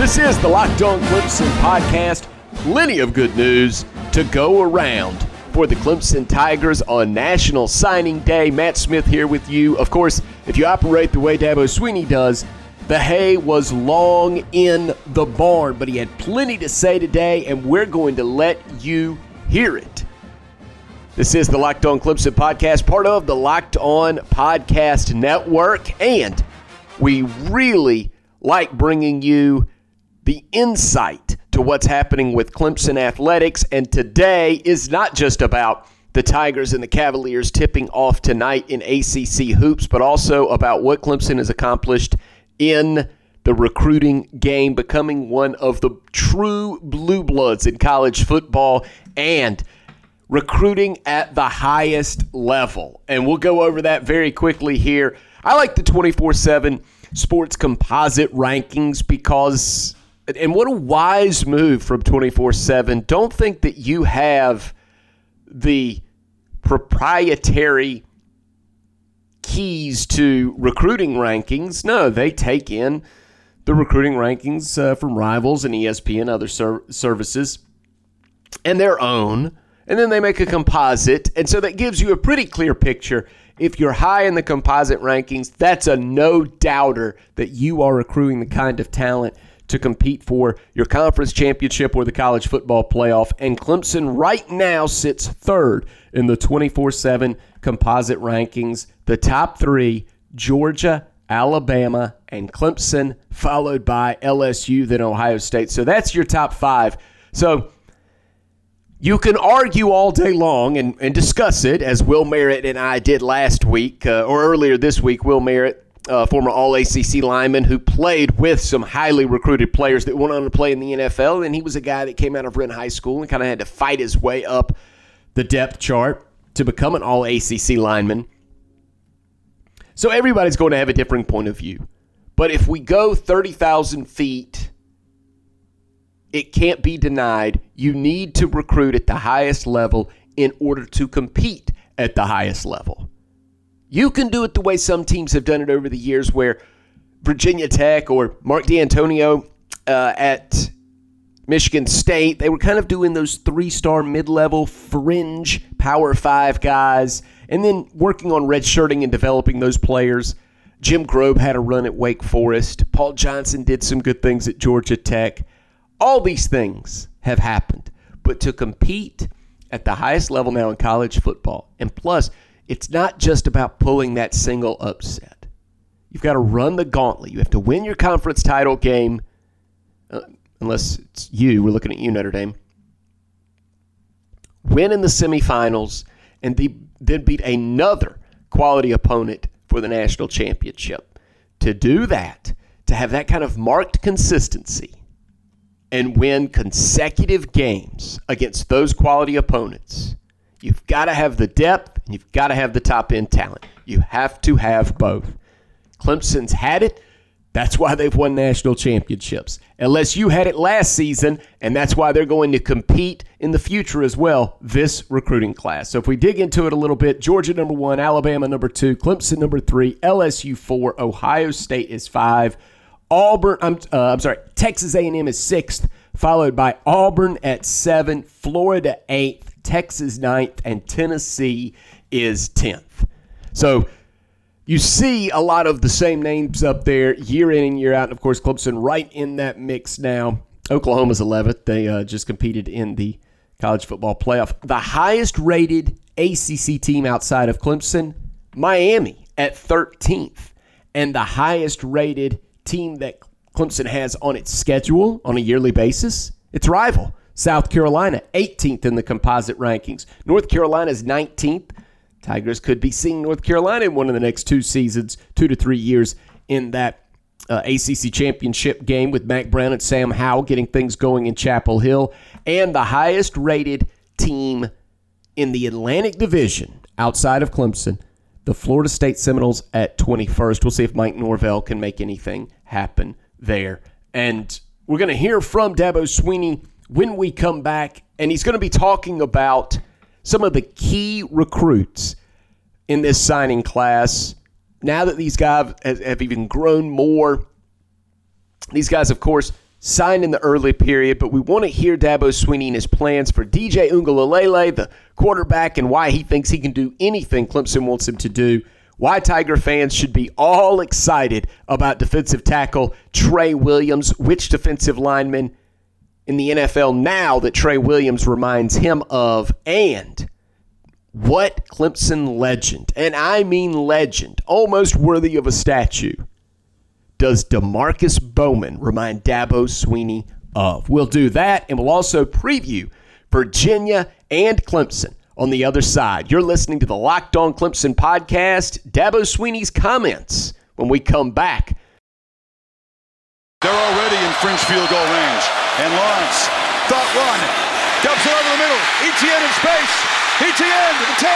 This is the Locked On Clemson podcast. Plenty of good news to go around for the Clemson Tigers on National Signing Day. Matt Smith here with you. Of course, if you operate the way Dabo Swinney does, the hay was long in the barn, but he had plenty to say today, and we're going to let you hear it. This is the Locked On Clemson podcast, part of the Locked On Podcast Network, and we really like bringing you the insight to what's happening with Clemson athletics. And today is not just about the Tigers and the Cavaliers tipping off tonight in ACC hoops, but also about what Clemson has accomplished in the recruiting game, becoming one of the true blue bloods in college football and recruiting at the highest level. And we'll go over that very quickly here. I like the 24 7 sports composite rankings because, and what a wise move from 24 7. Don't think that you have the proprietary keys to recruiting rankings. No, they take in the recruiting rankings uh, from rivals and ESPN, and other ser- services, and their own. And then they make a composite. And so that gives you a pretty clear picture. If you're high in the composite rankings, that's a no doubter that you are accruing the kind of talent to compete for your conference championship or the college football playoff. And Clemson right now sits third in the 24 7 composite rankings. The top three Georgia, Alabama, and Clemson, followed by LSU, then Ohio State. So that's your top five. So you can argue all day long and, and discuss it, as Will Merritt and I did last week uh, or earlier this week. Will Merritt uh, former All ACC lineman who played with some highly recruited players that went on to play in the NFL. And he was a guy that came out of Wren High School and kind of had to fight his way up the depth chart to become an All ACC lineman. So everybody's going to have a different point of view. But if we go 30,000 feet, it can't be denied. You need to recruit at the highest level in order to compete at the highest level. You can do it the way some teams have done it over the years, where Virginia Tech or Mark Dantonio uh, at Michigan State, they were kind of doing those three star mid level fringe Power Five guys, and then working on redshirting and developing those players. Jim Grobe had a run at Wake Forest. Paul Johnson did some good things at Georgia Tech. All these things have happened. But to compete at the highest level now in college football, and plus, it's not just about pulling that single upset. You've got to run the gauntlet. You have to win your conference title game, uh, unless it's you. We're looking at you, Notre Dame. Win in the semifinals, and then beat another quality opponent for the national championship. To do that, to have that kind of marked consistency, and win consecutive games against those quality opponents You've got to have the depth you've got to have the top end talent. You have to have both. Clemson's had it. That's why they've won national championships. Unless you had it last season, and that's why they're going to compete in the future as well, this recruiting class. So if we dig into it a little bit, Georgia number one, Alabama number two, Clemson number three, LSU four, Ohio State is five, Auburn, I'm, uh, I'm sorry, Texas A&M is sixth, followed by Auburn at seven, Florida eighth, Texas ninth, and Tennessee is 10th. So you see a lot of the same names up there year in and year out. And of course, Clemson right in that mix now. Oklahoma's 11th. They uh, just competed in the college football playoff. The highest rated ACC team outside of Clemson, Miami at 13th. And the highest rated team that Clemson has on its schedule on a yearly basis, its rival, South Carolina, 18th in the composite rankings. North Carolina's 19th. Tigers could be seeing North Carolina in one of the next two seasons, two to three years in that uh, ACC championship game with Mack Brown and Sam Howell getting things going in Chapel Hill. And the highest rated team in the Atlantic Division outside of Clemson, the Florida State Seminoles at 21st. We'll see if Mike Norvell can make anything happen there. And we're going to hear from Dabo Swinney when we come back, and he's going to be talking about some of the key recruits in this signing class. Now that these guys have even grown more, these guys, of course, signed in the early period, but we want to hear Dabo Swinney and his plans for DJ Uiagalelei, the quarterback, and why he thinks he can do anything Clemson wants him to do. Why Tiger fans should be all excited about defensive tackle Tre Williams, which defensive lineman in the NFL now that Tre Williams reminds him of, and what Clemson legend, and I mean legend, almost worthy of a statue, does Demarkcus Bowman remind Dabo Swinney of? We'll do that, and we'll also preview Virginia and Clemson on the other side. You're listening to the Locked On Clemson podcast. Dabo Swinney's comments when we come back. They're already in French field goal range. And Lawrence, thought one, dumps it over the middle. Etienne in space. Etienne to the 10.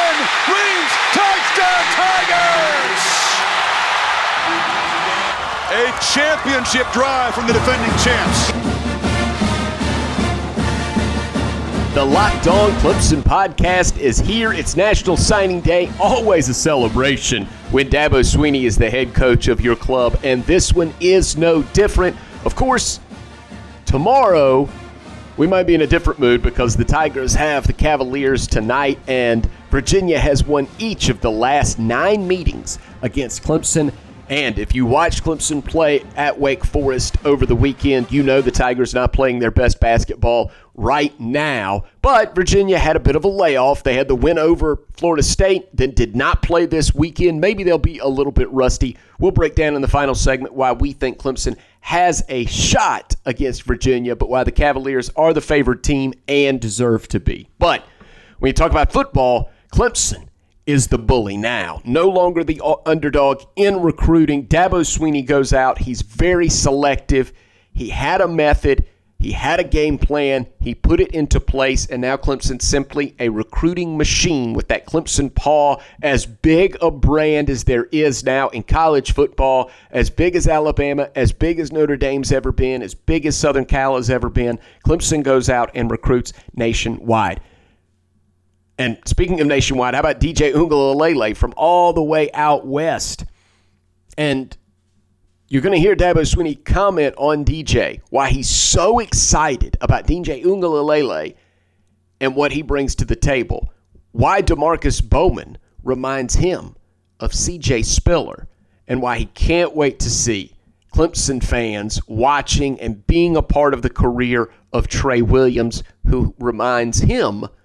Reaves. Touchdown, Tigers! A championship drive from the defending champs. The Locked On Clemson podcast is here. It's National Signing Day, always a celebration when Dabo Swinney is the head coach of your club, and this one is no different. Of course, tomorrow we might be in a different mood because the Tigers have the Cavaliers tonight, and Virginia has won each of the last nine meetings against Clemson and if you watch Clemson play at Wake Forest over the weekend, you know the Tigers are not playing their best basketball right now. But Virginia had a bit of a layoff. They had the win over Florida State, then did not play this weekend. Maybe they'll be a little bit rusty. We'll break down in the final segment why we think Clemson has a shot against Virginia, but why the Cavaliers are the favored team and deserve to be. But when you talk about football, Clemson is the bully now. No longer the underdog in recruiting. Dabo Swinney goes out. He's very selective. He had a method. He had a game plan. He put it into place, and now Clemson's simply a recruiting machine with that Clemson paw, as big a brand as there is now in college football, as big as Alabama, as big as Notre Dame's ever been, as big as Southern Cal has ever been. Clemson goes out and recruits nationwide. And speaking of nationwide, how about DJ Uiagalelei from all the way out west? And you're going to hear Dabo Swinney comment on DJ, why he's so excited about DJ Uiagalelei and what he brings to the table. Why Demarkcus Bowman reminds him of CJ Spiller and why he can't wait to see Clemson fans watching and being a part of the career of Tre Williams, who reminds him –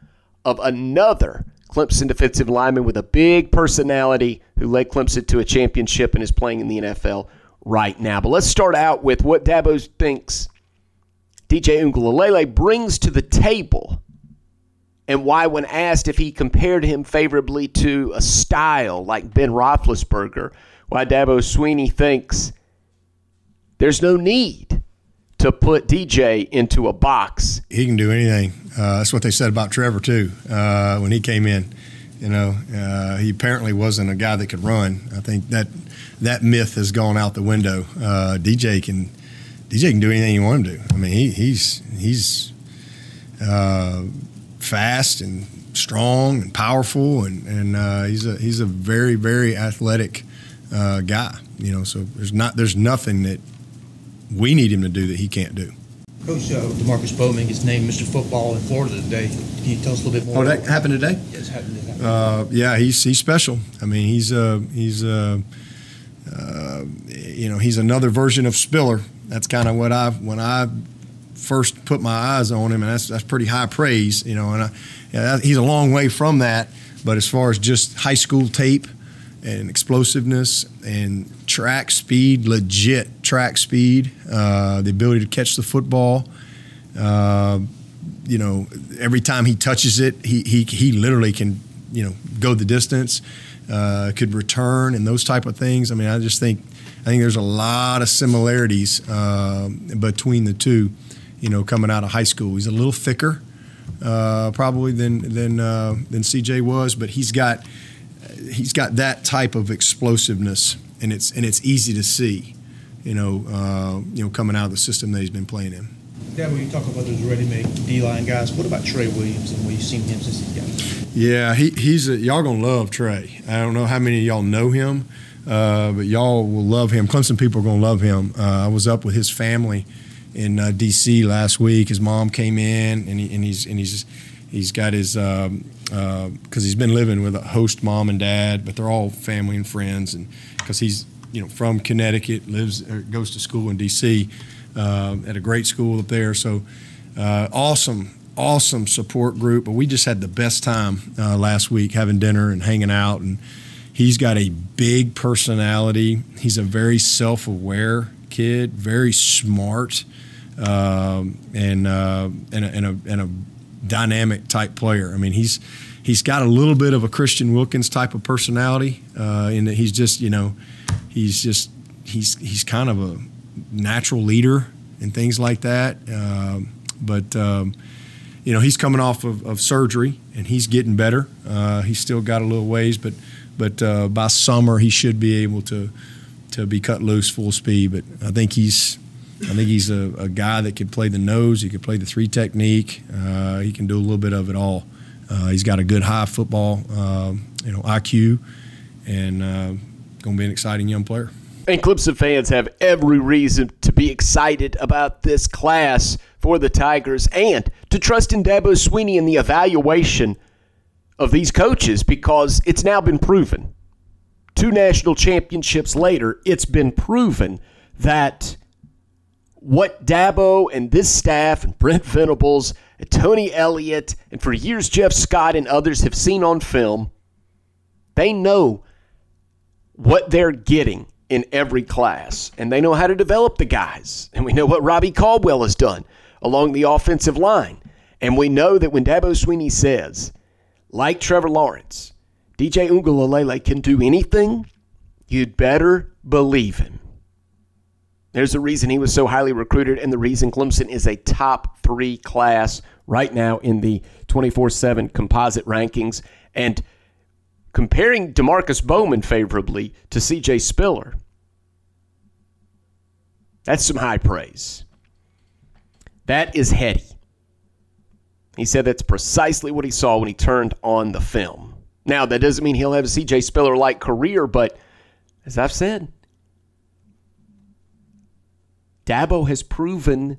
of another Clemson defensive lineman with a big personality who led Clemson to a championship and is playing in the NFL right now. But let's start out with what Dabo thinks DJ Uiagalelei brings to the table and why, when asked if he compared him favorably to a style like Ben Roethlisberger, why Dabo Swinney thinks there's no need to put DJ into a box. He can do anything. Uh, that's what they said about Trevor too uh, when he came in. You know, uh, he apparently wasn't a guy that could run. I think that that myth has gone out the window. Uh, DJ can DJ can do anything you want him to. I mean, he, he's he's uh, fast and strong and powerful, and and uh, he's a he's a very very athletic guy. You know, so there's not there's nothing that we need him to do that he can't do. Coach uh, Demarkcus Bowman gets named Mr. Football in Florida today. Can you tell us a little bit more? Oh, that happened today. Yes, happened today. Uh, yeah, he's he's special. I mean, he's uh, he's uh, uh, you know he's another version of Spiller. That's kind of what I when I first put my eyes on him, and that's that's pretty high praise. You know, and I, yeah, he's a long way from that. But as far as just high school tape and explosiveness and track speed, legit track speed, uh, the ability to catch the football. Uh, you know, every time he touches it, he, he, he literally can, you know, go the distance, uh, could return and those type of things. I mean, I just think, I think there's a lot of similarities uh, between the two, you know, coming out of high school. He's a little thicker, uh, probably than, than, uh, than CJ was, but he's got, he's got that type of explosiveness, and it's and it's easy to see, you know, uh, you know, coming out of the system that he's been playing in. Dad, when you talk about those ready-made D-line guys, what about Tre Williams and what you've seen him since he's? Yeah, he, he's a, y'all gonna love Tre. I don't know how many of y'all know him, uh, but y'all will love him. Clemson people are gonna love him. Uh, I was up with his family in uh, D.C. last week. His mom came in, and, he, and he's and he's he's got his because um, uh, he's been living with a host mom and dad, but they're all family and friends, and because he's you know from Connecticut, lives goes to school in D.C. Uh, at a great school up there. So uh, awesome, awesome support group. But we just had the best time uh, last week having dinner and hanging out and. He's got a big personality. He's a very self aware kid, very smart, um, and, uh, and, a, and, a, and a dynamic type player. I mean, he's he's got a little bit of a Christian Wilkins type of personality uh, in that he's just you know he's just he's he's kind of a natural leader and things like that. Um, but um, you know he's coming off of, of, surgery and he's getting better. Uh, he's still got a little ways, but but uh, by summer he should be able to to be cut loose full speed. But I think he's I think he's a, a guy that could play the nose. He could play the three technique. Uh, he can do a little bit of it all. Uh, he's got a good high football, uh, you know, IQ, and uh, going to be an exciting young player. And Clemson fans have every reason to be excited about this class for the Tigers and to trust in Dabo Swinney in the evaluation of these coaches because it's now been proven. Two national championships later, it's been proven that what Dabo and this staff and Brent Venables and Tony Elliott and for years Jeff Scott and others have seen on film, they know what they're getting in every class and they know how to develop the guys. And we know what Robbie Caldwell has done along the offensive line. And we know that when Dabo Swinney says, like Trevor Lawrence, DJ Uiagalelei can do anything, you'd better believe him. There's a reason he was so highly recruited, and the reason Clemson is a top three class right now in the 24 7 composite rankings. And comparing Demarkcus Bowman favorably to CJ Spiller, that's some high praise. That is heady. He said that's precisely what he saw when he turned on the film. Now, that doesn't mean he'll have a CJ Spiller like career, but as I've said, Dabo has proven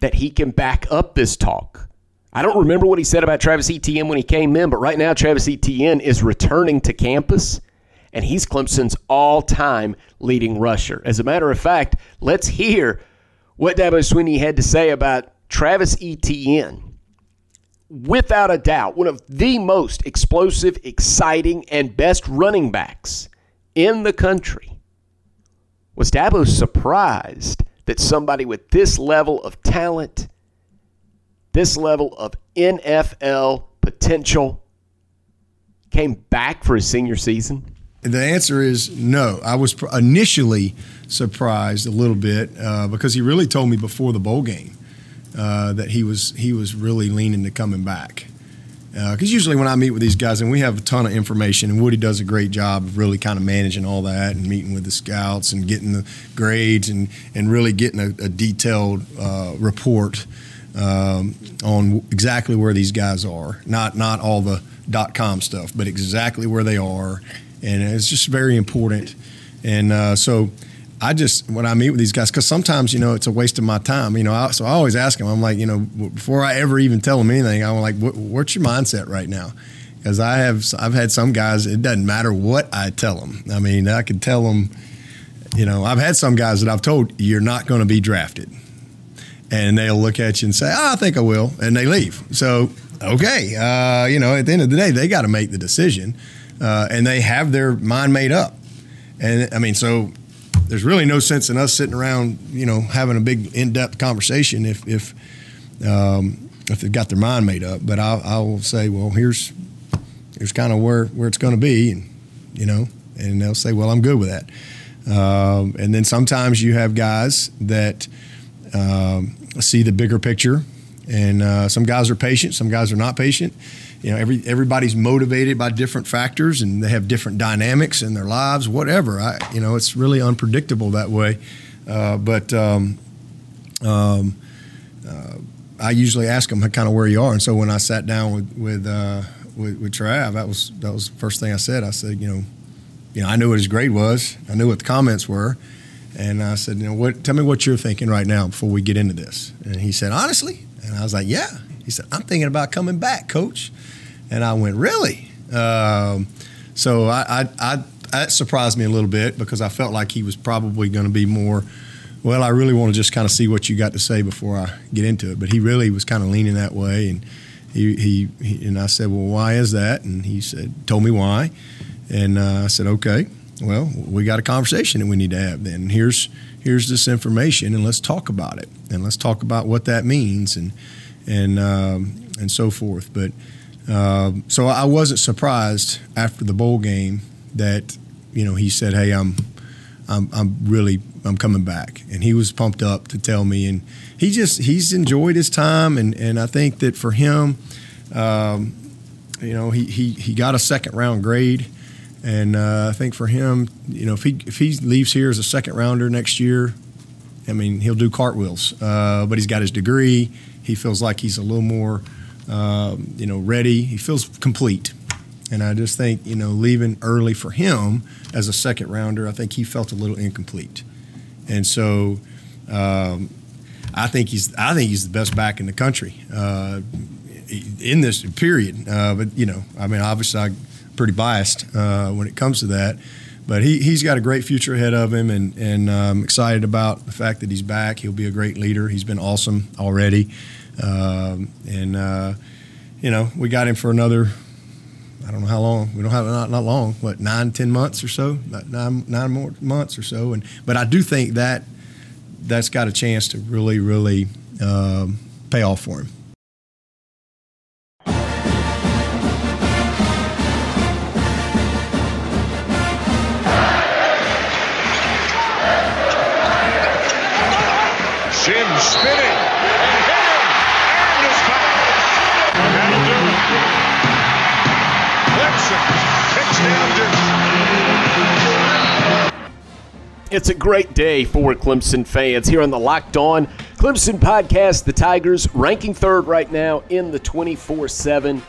that he can back up this talk. I don't remember what he said about Travis Etienne when he came in, but right now Travis Etienne is returning to campus and he's Clemson's all time leading rusher. As a matter of fact, let's hear what Dabo Swinney had to say about Travis Etienne. Without a doubt, one of the most explosive, exciting, and best running backs in the country. Was Dabo surprised that somebody with this level of talent, this level of NFL potential, came back for his senior season? The answer is no. I was initially surprised a little bit uh, because he really told me before the bowl game uh, that he was he was really leaning to coming back because uh, usually when I meet with these guys, and we have a ton of information, and Woody does a great job of really kind of managing all that and meeting with the scouts and getting the grades and, and really getting a, a detailed uh, report um, on exactly where these guys are. Not not all the dot com stuff, but exactly where they are, and it's just very important. And uh, so I just when I meet with these guys because sometimes you know it's a waste of my time. You know, I, so I always ask them. I'm like, you know, before I ever even tell them anything, I'm like, what's your mindset right now? Because I have I've had some guys. It doesn't matter what I tell them. I mean, I could tell them. You know, I've had some guys that I've told you're not going to be drafted, and they'll look at you and say, oh, I think I will, and they leave. So okay, uh, you know, at the end of the day, they got to make the decision, uh, and they have their mind made up. And I mean, so there's really no sense in us sitting around, you know, having a big in-depth conversation if if um, if they've got their mind made up. But I, I will say, well, here's here's kind of where where it's going to be, and you know, and they'll say, well, I'm good with that. Um, and then sometimes you have guys that um, see the bigger picture, and uh, some guys are patient, some guys are not patient. You know every everybody's motivated by different factors and they have different dynamics in their lives whatever. I you know it's really unpredictable that way. Uh, but um, um, uh, I usually ask them kind of where you are, and so when I sat down with with, uh, with, with Trav, that was that was the first thing I said. I said, you know, you know, I knew what his grade was, I knew what the comments were, And I said, you know, what? Tell me what you're thinking right now before we get into this. And he said, honestly. And I was like, yeah. He said, I'm thinking about coming back, coach. And I went, really? Um, so I, I, I, that surprised me a little bit because I felt like he was probably going to be more. Well, I really want to just kind of see what you got to say before I get into it. But he really was kind of leaning that way, and he, he, he and I said, well, why is that? And he said, told me why, and uh, I said, okay well, we got a conversation that we need to have. Then here's here's this information, and let's talk about it, and let's talk about what that means, and and um, and so forth. But uh, so I wasn't surprised after the bowl game that you know he said, "Hey, I'm I'm I'm really I'm coming back," and he was pumped up to tell me, and he just he's enjoyed his time, and and I think that for him. Um, you know, he, he, he got a second round grade. And uh, I think for him, you know, if he if he leaves here as a second rounder next year, I mean, he'll do cartwheels. Uh, but he's got his degree. He feels like he's a little more, uh, you know, ready. He feels complete. And I just think, you know, leaving early for him as a second rounder, I think he felt a little incomplete. And so, um, I think he's I think he's the best back in the country uh, in this period. Uh, but you know, I mean, obviously, I pretty biased uh, when it comes to that. But he, he's got a great future ahead of him, and, and I'm um, excited about the fact that he's back. He'll be a great leader. He's been awesome already. Um, and, uh, you know, we got him for another, I don't know how long. We don't have not, not long, what, nine, ten months or so? Nine, nine more months or so. And But I do think that that's got a chance to really, really um, pay off for him. It's a great day for Clemson fans here on the Locked On Clemson podcast. The Tigers ranking third right now in the 24 7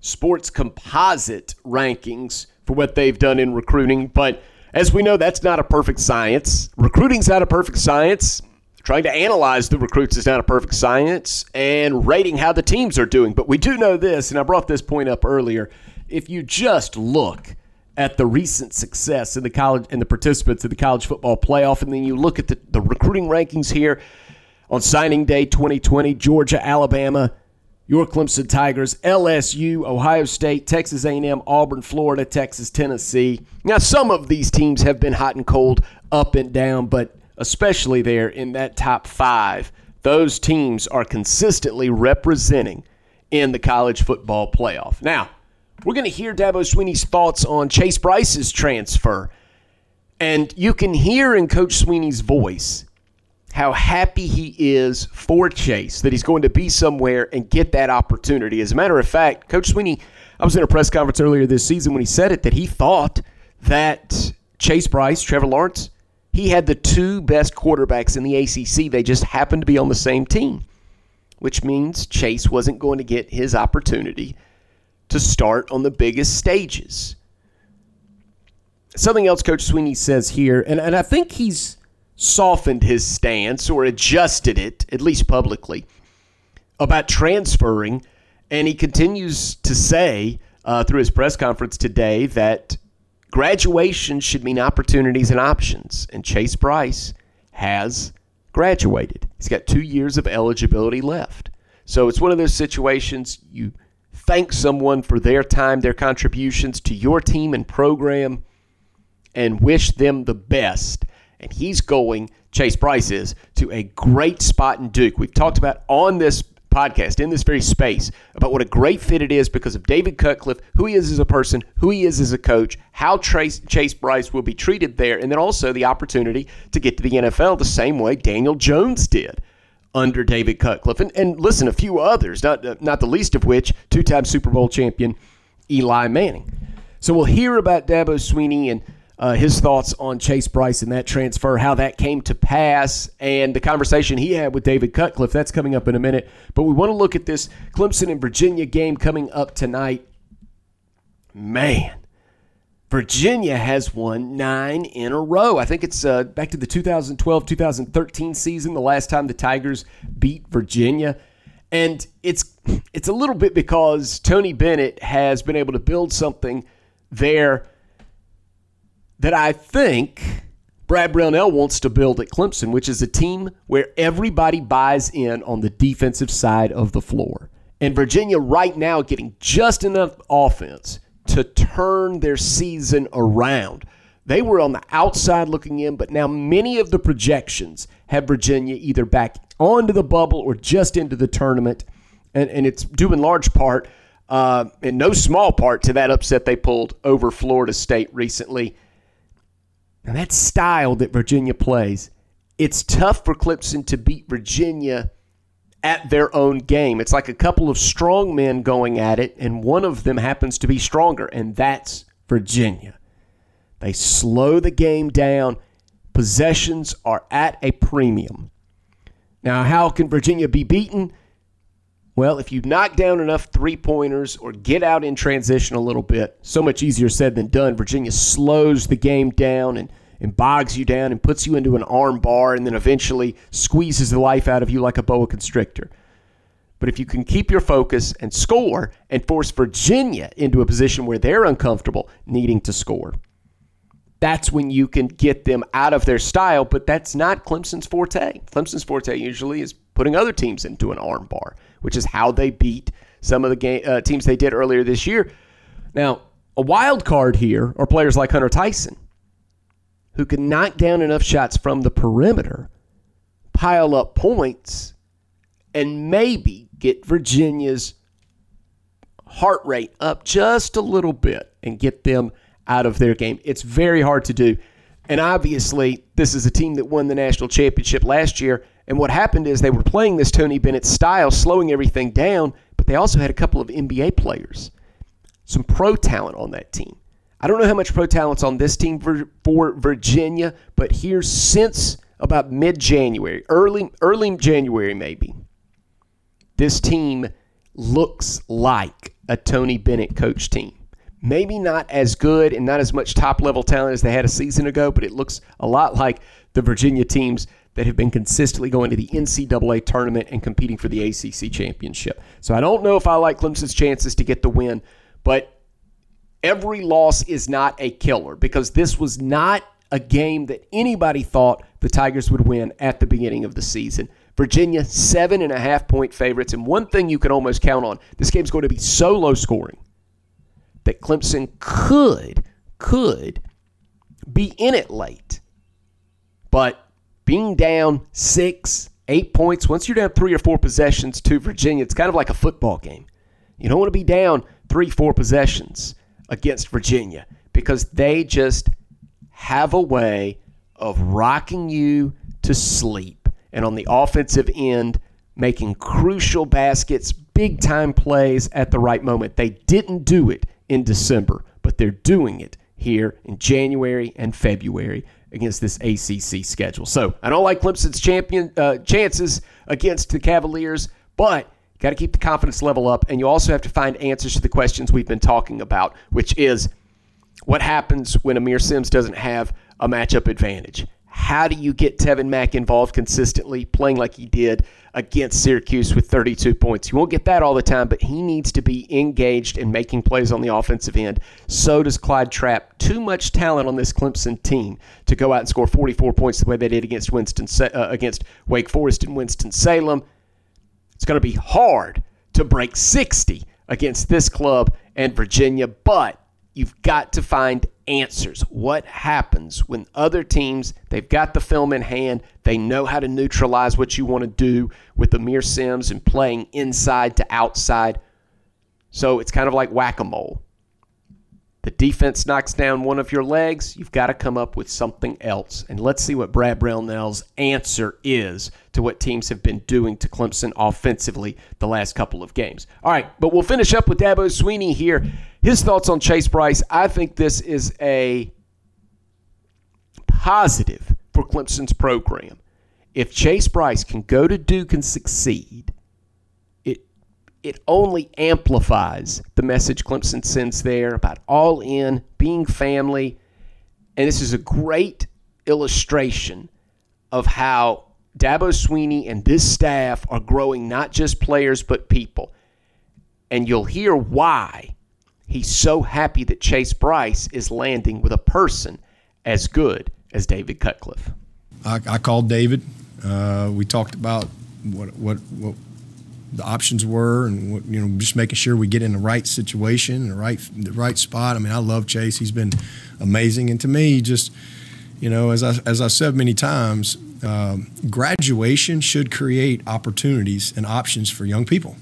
sports composite rankings for what they've done in recruiting. But as we know, that's not a perfect science. Recruiting's not a perfect science. Trying to analyze the recruits is not a perfect science, and rating how the teams are doing. But we do know this, and I brought this point up earlier. If you just look at the recent success in the college and the participants in the college football playoff, and then you look at the, the recruiting rankings here on signing day 2020, Georgia, Alabama, your Clemson Tigers, LSU, Ohio State, Texas A&M, Auburn, Florida, Texas, Tennessee. Now, some of these teams have been hot and cold, up and down, but especially there in that top five, those teams are consistently representing in the college football playoff. Now, we're going to hear Dabo Swinney's thoughts on Chase Brice's transfer. And you can hear in Coach Swinney's voice how happy he is for Chase, that he's going to be somewhere and get that opportunity. As a matter of fact, Coach Swinney, I was in a press conference earlier this season when he said it that he thought that Chase Brice, Trevor Lawrence, he had the two best quarterbacks in the ACC. They just happened to be on the same team, which means Chase wasn't going to get his opportunity to start on the biggest stages. Something else Coach Swinney says here, and, and I think he's softened his stance or adjusted it, at least publicly, about transferring. And he continues to say uh, through his press conference today that graduation should mean opportunities and options. And Chase Brice has graduated. He's got two years of eligibility left. So it's one of those situations you thank someone for their time, their contributions to your team and program, and wish them the best. And he's going, Chase Brice is, to a great spot in Duke. We've talked about on this podcast, in this very space, about what a great fit it is because of David Cutcliffe, who he is as a person, who he is as a coach, how Trace, Chase Brice will be treated there, and then also the opportunity to get to the NFL the same way Daniel Jones did under David Cutcliffe. And, and listen, a few others, not, not the least of which, two time Super Bowl champion Eli Manning. So we'll hear about Dabo Swinney and uh, his thoughts on Chase Brice and that transfer, how that came to pass, and the conversation he had with David Cutcliffe. That's coming up in a minute. But we want to look at this Clemson and Virginia game coming up tonight. Man, Virginia has won nine in a row. I think it's uh, back to the 2012 2013 season, the last time the Tigers beat Virginia. And it's it's a little bit because Tony Bennett has been able to build something there that I think Brad Brownell wants to build at Clemson, which is a team where everybody buys in on the defensive side of the floor. And Virginia right now getting just enough offense to turn their season around. They were on the outside looking in, but now many of the projections have Virginia either back onto the bubble or just into the tournament. And, and it's due in large part, uh, in no small part, to that upset they pulled over Florida State recently. And that style that Virginia plays, it's tough for Clemson to beat Virginia at their own game. It's like a couple of strong men going at it, and one of them happens to be stronger, and that's Virginia. They slow the game down. Possessions are at a premium. Now, how can Virginia be beaten? Well, if you knock down enough three pointers or get out in transition a little bit, so much easier said than done. Virginia slows the game down and and bogs you down and puts you into an arm bar and then eventually squeezes the life out of you like a boa constrictor. But if you can keep your focus and score and force Virginia into a position where they're uncomfortable needing to score, that's when you can get them out of their style. But that's not Clemson's forte. Clemson's forte usually is putting other teams into an arm bar, which is how they beat some of the game, uh, teams they did earlier this year. Now, a wild card here are players like Hunter Tyson who can knock down enough shots from the perimeter, pile up points, and maybe get Virginia's heart rate up just a little bit and get them out of their game. It's very hard to do. And obviously, this is a team that won the national championship last year. And what happened is they were playing this Tony Bennett style, slowing everything down, but they also had a couple of NBA players, some pro talent on that team. I don't know how much pro talent's on this team for, for Virginia, but here since about mid January, early early January maybe, this team looks like a Tony Bennett coach team. Maybe not as good and not as much top level talent as they had a season ago, but it looks a lot like the Virginia teams that have been consistently going to the NCAA tournament and competing for the ACC championship. So I don't know if I like Clemson's chances to get the win, but every loss is not a killer because this was not a game that anybody thought the Tigers would win at the beginning of the season. Virginia, seven and a half point favorites. And one thing you can almost count on this game's going to be so low scoring that Clemson could, could be in it late. But being down six, eight points, once you're down three or four possessions to Virginia, it's kind of like a football game. You don't want to be down three, four possessions against Virginia because they just have a way of rocking you to sleep. And on the offensive end, making crucial baskets, big time plays at the right moment. They didn't do it in December, but they're doing it here in January and February against this ACC schedule. So I don't like Clemson's champion uh, chances against the Cavaliers, but Got to keep the confidence level up, and you also have to find answers to the questions we've been talking about, which is what happens when Aamir Simms doesn't have a matchup advantage? How do you get Tevin Mack involved consistently, playing like he did against Syracuse with 32 points? You won't get that all the time, but he needs to be engaged and making plays on the offensive end. So does Clyde Trapp. Too much talent on this Clemson team to go out and score 44 points the way they did against Winston uh, against Wake Forest and Winston Salem. It's going to be hard to break 60 against this club and Virginia, but you've got to find answers. What happens when other teams, they've got the film in hand, they know how to neutralize what you want to do with Aamir Simms and playing inside to outside. So it's kind of like whack a mole. The defense knocks down one of your legs, you've got to come up with something else. And let's see what Brad Brownell's answer is to what teams have been doing to Clemson offensively the last couple of games. All right, but we'll finish up with Dabo Swinney here. His thoughts on Chase Brice. I think this is a positive for Clemson's program. If Chase Brice can go to Duke and succeed, it only amplifies the message Clemson sends there about all in, being family. And this is a great illustration of how Dabo Swinney and this staff are growing not just players, but people. And you'll hear why he's so happy that Chase Brice is landing with a person as good as David Cutcliffe. I, I called David. Uh, we talked about what, what, what the options were, and you know, just making sure we get in the right situation, the right the right spot. I mean, I love Chase; he's been amazing, and to me, just you know, as I as I've said many times, um, graduation should create opportunities and options for young people.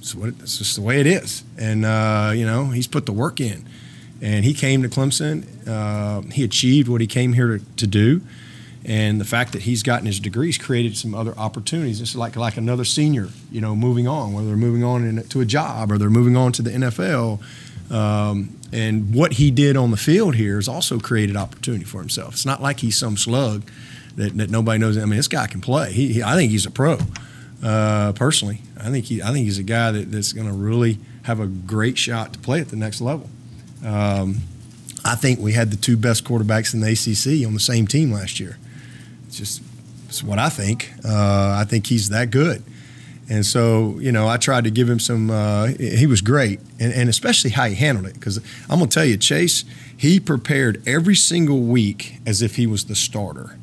It's just the way it is, and uh, you know, he's put the work in, and he came to Clemson. Uh, he achieved what he came here to, to do and the fact that he's gotten his degrees created some other opportunities. It's like like another senior, you know, moving on, whether they're moving on in, to a job or they're moving on to the NFL. Um, and what he did on the field here has also created opportunity for himself. It's not like he's some slug that, that nobody knows. I mean, this guy can play. He, he I think he's a pro. Uh, personally, I think he I think he's a guy that, that's going to really have a great shot to play at the next level. Um, I think we had the two best quarterbacks in the ACC on the same team last year. Just it's what I think. Uh, I think he's that good. And so, you know, I tried to give him some. Uh, he was great, and, and, especially how he handled it. Because I'm going to tell you, Chase, he prepared every single week as if he was the starter,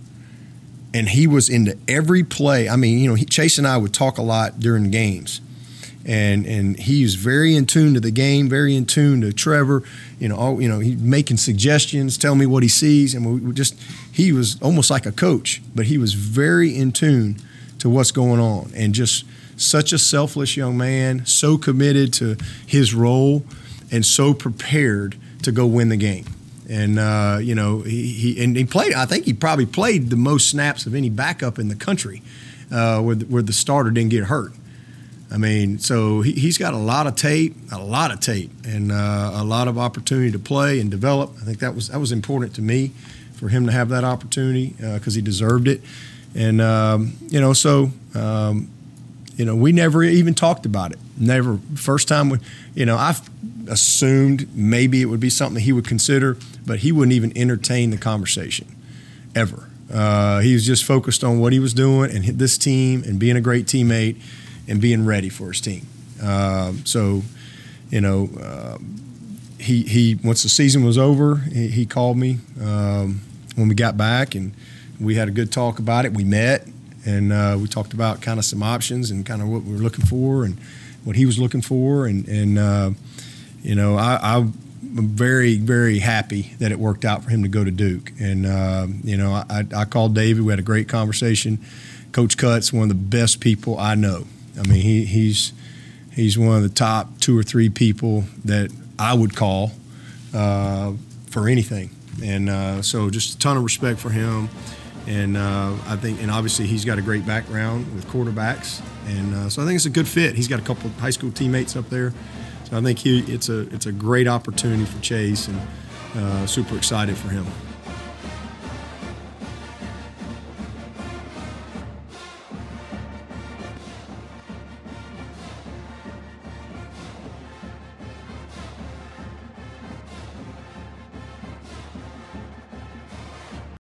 and he was into every play. I mean, you know, he, Chase and I would talk a lot during games, and and he's very in tune to the game, very in tune to Trevor. You know, all, you know, he making suggestions, tell me what he sees, and we, we just he was almost like a coach, but he was very in tune to what's going on, and just such a selfless young man, so committed to his role, and so prepared to go win the game. And uh, you know, he, he and he played. I think he probably played the most snaps of any backup in the country, uh, where the, where the starter didn't get hurt. I mean, so he, has got a lot of tape, a lot of tape, and uh, a lot of opportunity to play and develop. I think that was that was important to me for him to have that opportunity because uh, he deserved it. And um, you know, so um, you know, we never even talked about it. Never. First time, we, you know, I assumed maybe it would be something he would consider, but he wouldn't even entertain the conversation ever. Uh, he was just focused on what he was doing and this team and being a great teammate and being ready for his team. Uh, so, you know, uh, he he once the season was over, he, he called me um, when we got back, and we had a good talk about it. We met and uh, we talked about kind of some options and kind of what we were looking for and what he was looking for, and and uh, you know, I, I'm very very happy that it worked out for him to go to Duke, and uh, you know, I, I called David. We had a great conversation. Coach Cut's one of the best people I know. I mean, he, he's he's one of the top two or three people that I would call uh, for anything, and uh, so just a ton of respect for him. And uh, I think, and obviously, he's got a great background with quarterbacks, and uh, so I think it's a good fit. He's got a couple high school teammates up there, so I think he, it's a it's a great opportunity for Chase, and uh, super excited for him.